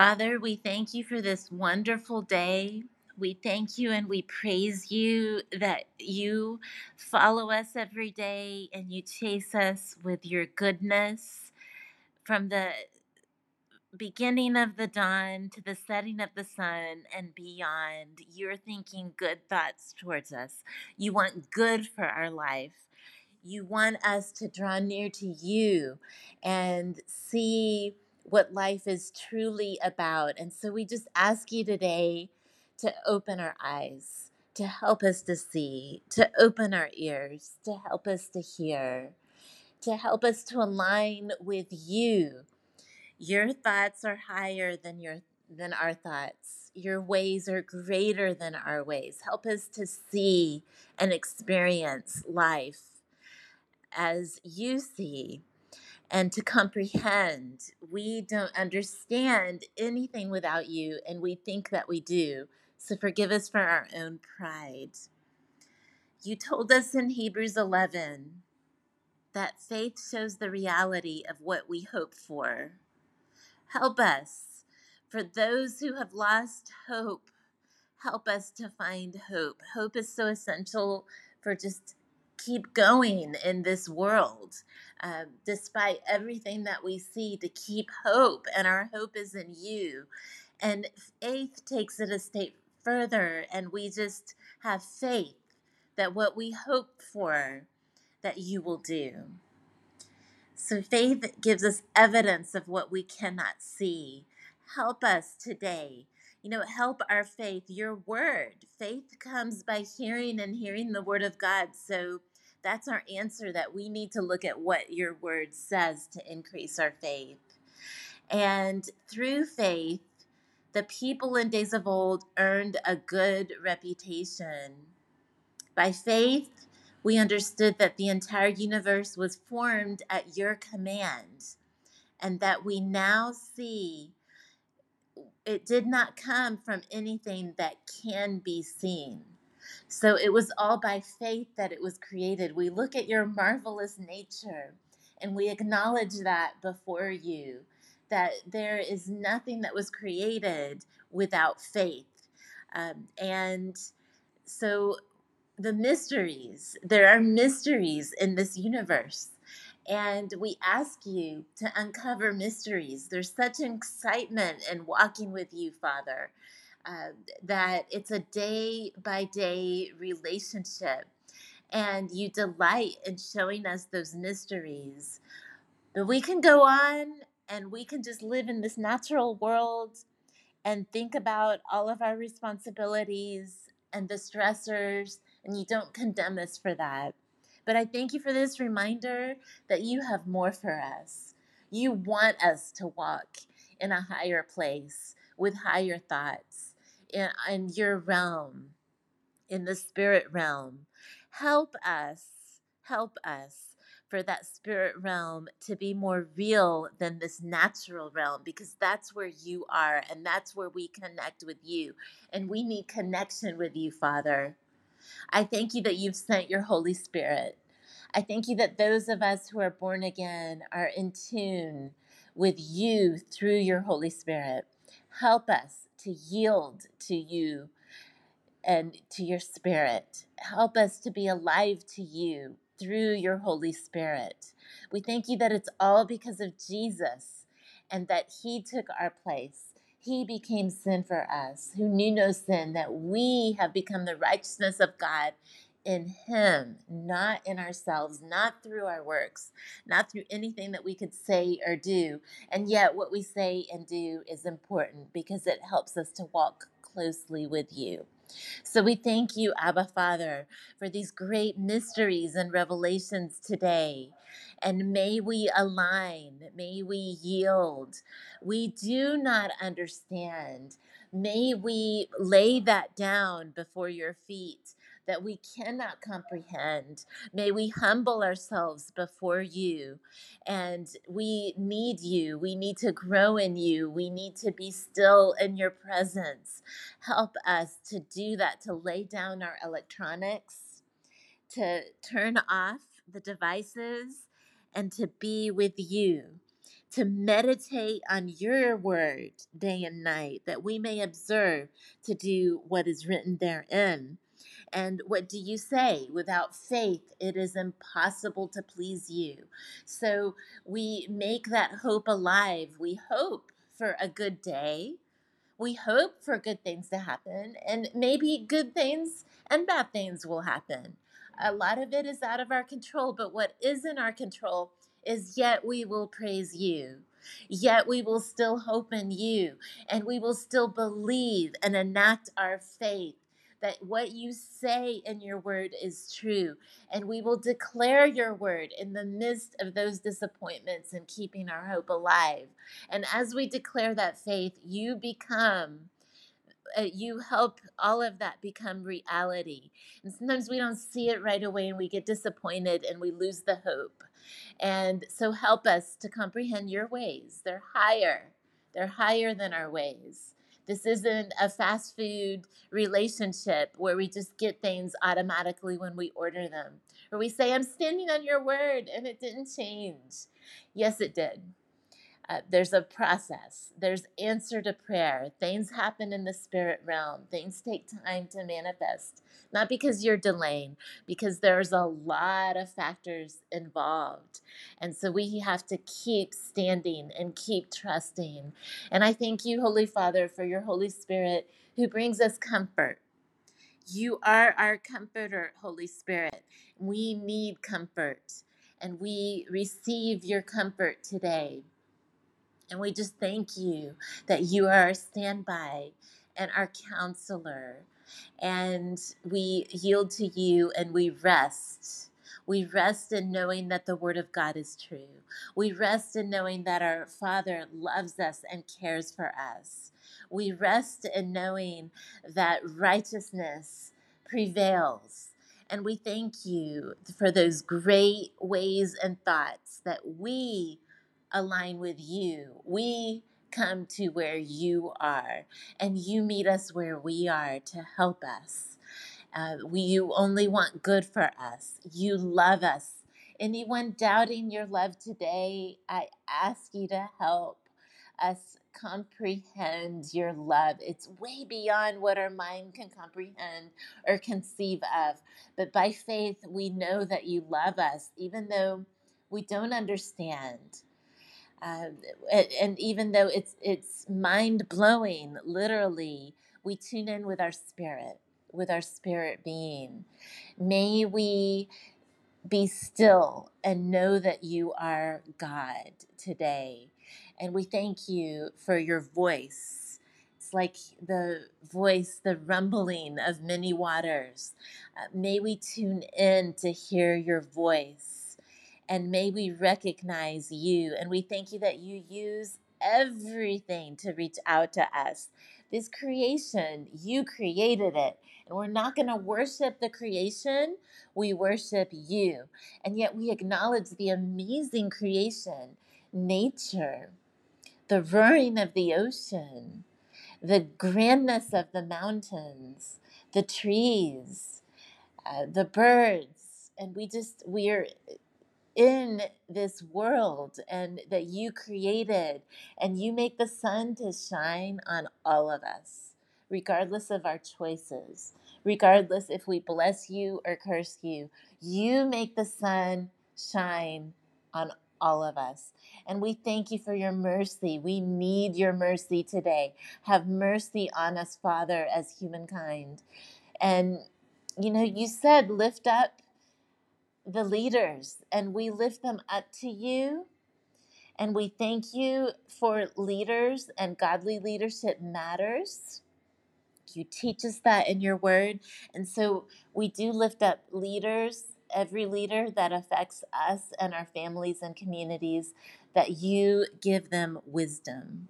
Father, we thank you for this wonderful day. We thank you and we praise you that you follow us every day and you chase us with your goodness from the beginning of the dawn to the setting of the sun and beyond. You're thinking good thoughts towards us. You want good for our life. You want us to draw near to you and see what life is truly about. And so we just ask you today to open our eyes, to help us to see, to open our ears, to help us to hear, to help us to align with you. Your thoughts are higher than your than our thoughts. Your ways are greater than our ways. Help us to see and experience life as you see and to comprehend. We don't understand anything without you, and we think that we do. So forgive us for our own pride. You told us in Hebrews 11 that faith shows the reality of what we hope for. Help us. For those who have lost hope, help us to find hope. Hope is so essential for just keep going in this world, um, despite everything that we see, to keep hope. And our hope is in you. And faith takes it a step further, and we just have faith that what we hope for, that you will do. So faith gives us evidence of what we cannot see. Help us today. You know, help our faith, your word. Faith comes by hearing and hearing the word of God. So that's our answer that we need to look at what your word says to increase our faith. And through faith, the people in days of old earned a good reputation. By faith, we understood that the entire universe was formed at your command, and that we now see it did not come from anything that can be seen. So it was all by faith that it was created. We look at your marvelous nature and we acknowledge that before you, that there is nothing that was created without faith. Um, and so the mysteries, there are mysteries in this universe. And we ask you to uncover mysteries. There's such excitement in walking with you, Father, uh, that it's a day by day relationship. And you delight in showing us those mysteries. But we can go on and we can just live in this natural world and think about all of our responsibilities and the stressors, and you don't condemn us for that. But I thank you for this reminder that you have more for us. You want us to walk in a higher place with higher thoughts in, in your realm, in the spirit realm. Help us, help us for that spirit realm to be more real than this natural realm because that's where you are and that's where we connect with you. And we need connection with you, Father. I thank you that you've sent your Holy Spirit. I thank you that those of us who are born again are in tune with you through your Holy Spirit. Help us to yield to you and to your spirit. Help us to be alive to you through your Holy Spirit. We thank you that it's all because of Jesus and that He took our place. He became sin for us, who knew no sin, that we have become the righteousness of God in Him, not in ourselves, not through our works, not through anything that we could say or do. And yet, what we say and do is important because it helps us to walk closely with you. So we thank you, Abba Father, for these great mysteries and revelations today. And may we align, may we yield. We do not understand. May we lay that down before your feet that we cannot comprehend. May we humble ourselves before you. And we need you. We need to grow in you. We need to be still in your presence. Help us to do that, to lay down our electronics, to turn off the devices, and to be with you. to meditate on your word day and night, that we may observe to do what is written therein. And what do you say? Without faith, it is impossible to please you. So we make that hope alive. We hope for a good day we hope for good things to happen, and maybe good things and bad things will happen. A lot of it is out of our control, but what is in our control is yet we will praise you. Yet we will still hope in you, and we will still believe and enact our faith that what you say in your word is true. And we will declare your word in the midst of those disappointments and keeping our hope alive. And as we declare that faith, you become uh, you help all of that become reality. And sometimes we don't see it right away and we get disappointed and we lose the hope. And so help us to comprehend your ways. They're higher, they're higher than our ways. This isn't a fast food relationship where we just get things automatically when we order them. Or we say, I'm standing on your word and it didn't change. Yes, it did. Uh, there's a process. There's answer to prayer. Things happen in the spirit realm. Things take time to manifest. Not because you're delaying, because there's a lot of factors involved. And so we have to keep standing and keep trusting. And I thank you, Holy Father, for your Holy Spirit who brings us comfort. You are our comforter, Holy Spirit. We need comfort, and we receive your comfort today. And we just thank you that you are our standby and our counselor. And we yield to you and we rest. We rest in knowing that the Word of God is true. We rest in knowing that our Father loves us and cares for us. We rest in knowing that righteousness prevails. And we thank you for those great ways and thoughts that we align with you. We come to where you are, and you meet us where we are to help us. Uh, we, you only want good for us. You love us. Anyone doubting your love today, I ask you to help us comprehend your love. It's way beyond what our mind can comprehend or conceive of. But by faith, we know that you love us, even though we don't understand. Um, and, even though it's it's mind blowing, literally, we tune in with our spirit, with our spirit being. May we be still and know that you are God today. And we thank you for your voice. It's like the voice, the rumbling of many waters. Uh, may we tune in to hear your voice and may we recognize you. And we thank you that you use everything to reach out to us. This creation, you created it. And we're not going to worship the creation, we worship you. And yet we acknowledge the amazing creation, nature, the roaring of the ocean, the grandness of the mountains, the trees, uh, the birds. And we just, we are in this world and that you created and you make the sun to shine on all of us regardless of our choices regardless if we bless you or curse you. You make the sun shine on all of us. And we thank you for your mercy. We need your mercy today. Have mercy on us father as humankind. And you know you said lift up the leaders and we lift them up to you. And we thank you for leaders and godly leadership matters. You teach us that in your word. And so we do lift up leaders, every leader that affects us and our families and communities, that you give them wisdom.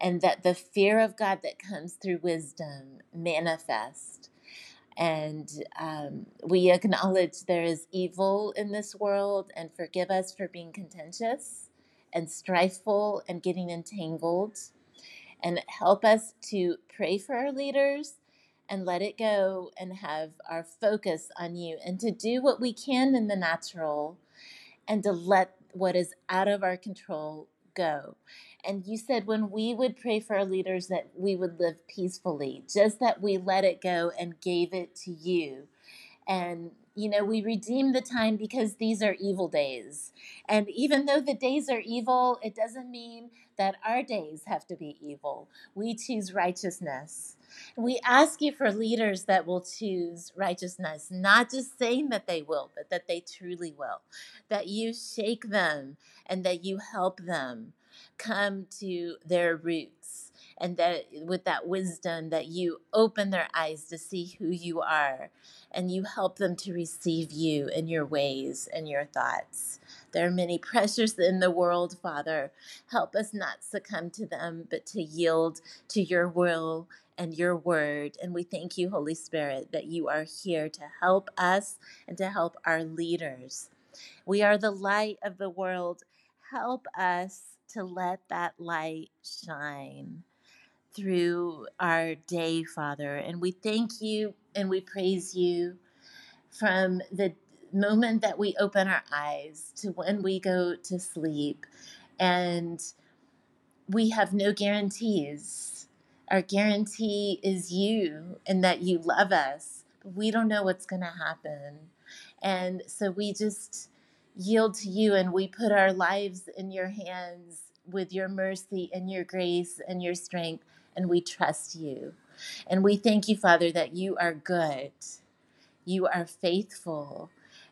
And that the fear of God that comes through wisdom manifest and um, we acknowledge there is evil in this world and forgive us for being contentious and strifeful and getting entangled. And help us to pray for our leaders and let it go and have our focus on you and to do what we can in the natural and to let what is out of our control go. And you said when we would pray for our leaders that we would live peacefully, just that we let it go and gave it to you. And, you know, we redeem the time because these are evil days. And even though the days are evil, it doesn't mean that our days have to be evil. We choose righteousness. We ask you for leaders that will choose righteousness, not just saying that they will, but that they truly will. That you shake them and that you help them come to their roots. And that with that wisdom, that you open their eyes to see who you are and you help them to receive you and your ways and your thoughts. There are many pressures in the world, Father. Help us not succumb to them, but to yield to your will and your word. And we thank you, Holy Spirit, that you are here to help us and to help our leaders. We are the light of the world. Help us to let that light shine through our day, Father. And we thank you and we praise you from the moment that we open our eyes to when we go to sleep. And we have no guarantees. Our guarantee is you and that you love us. We don't know what's going to happen. And so we just yield to you and we put our lives in your hands with your mercy and your grace and your strength. And we trust you. And we thank you, Father, that you are good, you are faithful.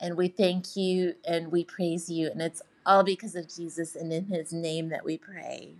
And we thank you and we praise you. And it's all because of Jesus and in his name that we pray.